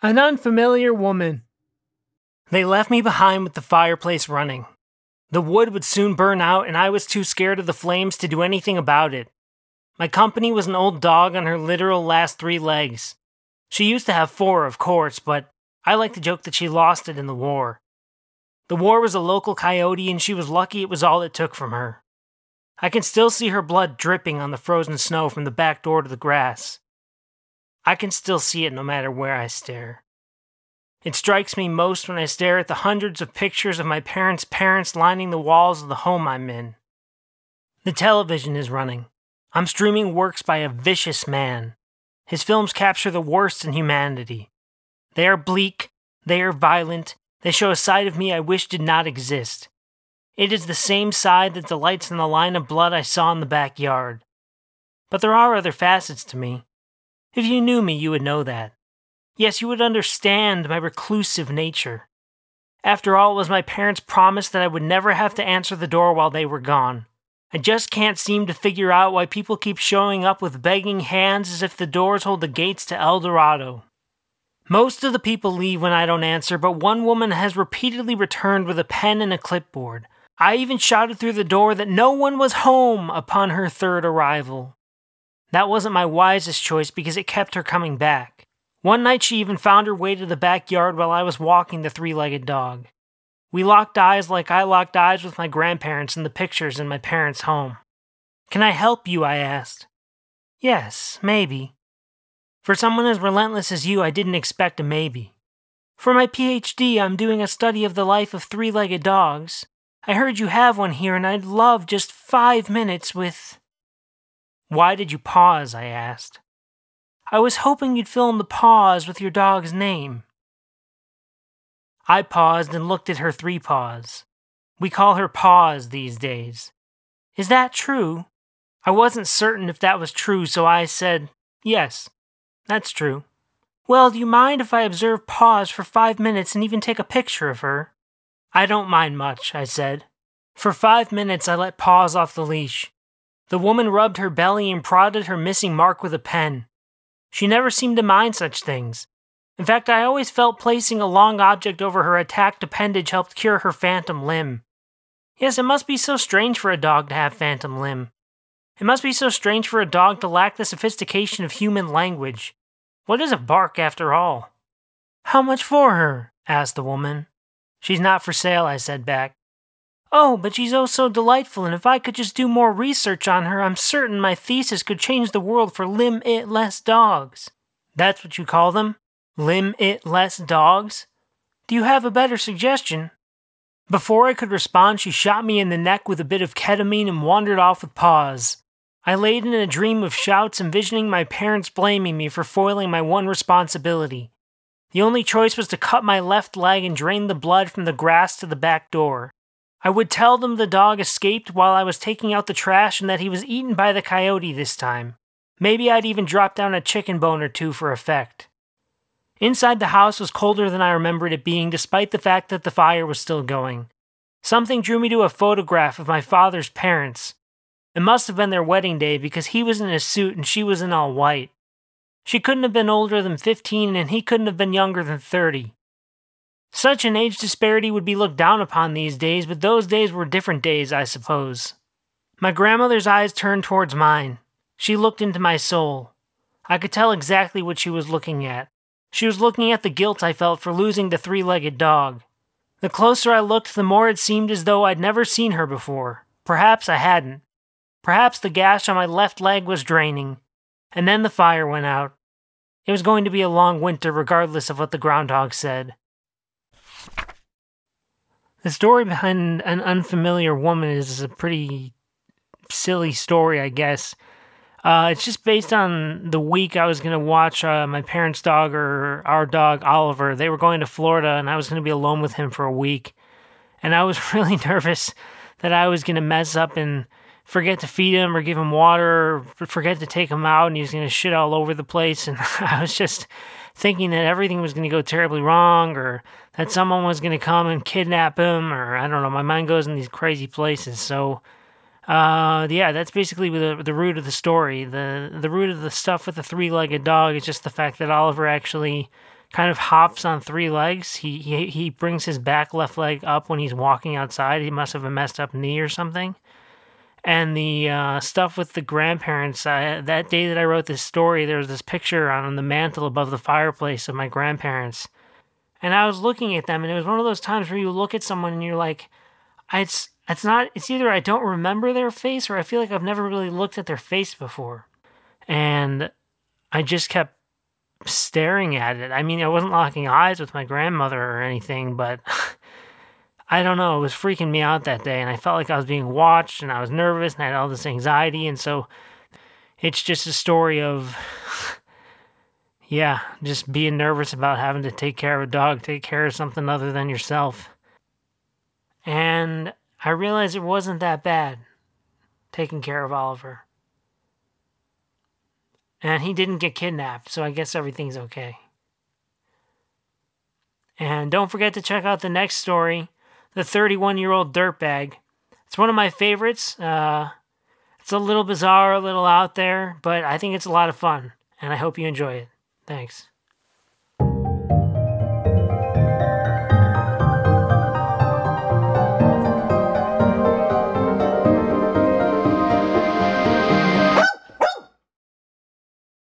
An unfamiliar woman. They left me behind with the fireplace running. The wood would soon burn out, and I was too scared of the flames to do anything about it. My company was an old dog on her literal last three legs. She used to have four, of course, but I like to joke that she lost it in the war. The war was a local coyote, and she was lucky it was all it took from her. I can still see her blood dripping on the frozen snow from the back door to the grass. I can still see it no matter where I stare. It strikes me most when I stare at the hundreds of pictures of my parents' parents lining the walls of the home I'm in. The television is running. I'm streaming works by a vicious man. His films capture the worst in humanity. They are bleak, they are violent, they show a side of me I wish did not exist. It is the same side that delights in the line of blood I saw in the backyard. But there are other facets to me. If you knew me, you would know that. Yes, you would understand my reclusive nature. After all, it was my parents' promise that I would never have to answer the door while they were gone. I just can't seem to figure out why people keep showing up with begging hands as if the doors hold the gates to El Dorado. Most of the people leave when I don't answer, but one woman has repeatedly returned with a pen and a clipboard. I even shouted through the door that no one was home upon her third arrival. That wasn't my wisest choice because it kept her coming back. One night she even found her way to the backyard while I was walking the three legged dog. We locked eyes like I locked eyes with my grandparents in the pictures in my parents' home. Can I help you? I asked. Yes, maybe. For someone as relentless as you, I didn't expect a maybe. For my PhD, I'm doing a study of the life of three legged dogs. I heard you have one here, and I'd love just five minutes with. Why did you pause? I asked. I was hoping you'd fill in the pause with your dog's name. I paused and looked at her three paws. We call her Paws these days. Is that true? I wasn't certain if that was true, so I said, Yes, that's true. Well, do you mind if I observe Paws for five minutes and even take a picture of her? I don't mind much, I said. For five minutes, I let Paws off the leash. The woman rubbed her belly and prodded her missing mark with a pen. She never seemed to mind such things. In fact, I always felt placing a long object over her attacked appendage helped cure her phantom limb. Yes, it must be so strange for a dog to have phantom limb. It must be so strange for a dog to lack the sophistication of human language. What is a bark, after all? How much for her? asked the woman. She's not for sale, I said back. Oh, but she's oh so delightful, and if I could just do more research on her, I'm certain my thesis could change the world for limb it less dogs. That's what you call them? Limb it less dogs? Do you have a better suggestion? Before I could respond, she shot me in the neck with a bit of ketamine and wandered off with Paws. I laid in a dream of shouts, envisioning my parents blaming me for foiling my one responsibility the only choice was to cut my left leg and drain the blood from the grass to the back door. I would tell them the dog escaped while I was taking out the trash and that he was eaten by the coyote this time. Maybe I'd even drop down a chicken bone or two for effect. Inside the house was colder than I remembered it being, despite the fact that the fire was still going. Something drew me to a photograph of my father's parents. It must have been their wedding day because he was in a suit and she was in all white. She couldn't have been older than 15 and he couldn't have been younger than 30. Such an age disparity would be looked down upon these days, but those days were different days, I suppose. My grandmother's eyes turned towards mine. She looked into my soul. I could tell exactly what she was looking at. She was looking at the guilt I felt for losing the three legged dog. The closer I looked, the more it seemed as though I'd never seen her before. Perhaps I hadn't. Perhaps the gash on my left leg was draining. And then the fire went out. It was going to be a long winter, regardless of what the groundhog said. The story behind an unfamiliar woman is a pretty silly story, I guess. Uh, it's just based on the week I was going to watch uh, my parents' dog or our dog, Oliver. They were going to Florida, and I was going to be alone with him for a week. And I was really nervous that I was going to mess up and forget to feed him or give him water or forget to take him out and he's going to shit all over the place. And I was just thinking that everything was going to go terribly wrong or that someone was going to come and kidnap him or I don't know. My mind goes in these crazy places. So, uh, yeah, that's basically the, the root of the story. The, the root of the stuff with the three legged dog is just the fact that Oliver actually kind of hops on three legs. He, he he brings his back left leg up when he's walking outside. He must have a messed up knee or something. And the uh, stuff with the grandparents. That day that I wrote this story, there was this picture on the mantle above the fireplace of my grandparents. And I was looking at them, and it was one of those times where you look at someone and you're like, it's it's not. It's either I don't remember their face, or I feel like I've never really looked at their face before. And I just kept staring at it. I mean, I wasn't locking eyes with my grandmother or anything, but I don't know. It was freaking me out that day, and I felt like I was being watched, and I was nervous, and I had all this anxiety, and so it's just a story of, yeah, just being nervous about having to take care of a dog, take care of something other than yourself. And I realized it wasn't that bad taking care of Oliver. And he didn't get kidnapped, so I guess everything's okay. And don't forget to check out the next story The 31 Year Old Dirtbag. It's one of my favorites. Uh, it's a little bizarre, a little out there, but I think it's a lot of fun, and I hope you enjoy it. Thanks.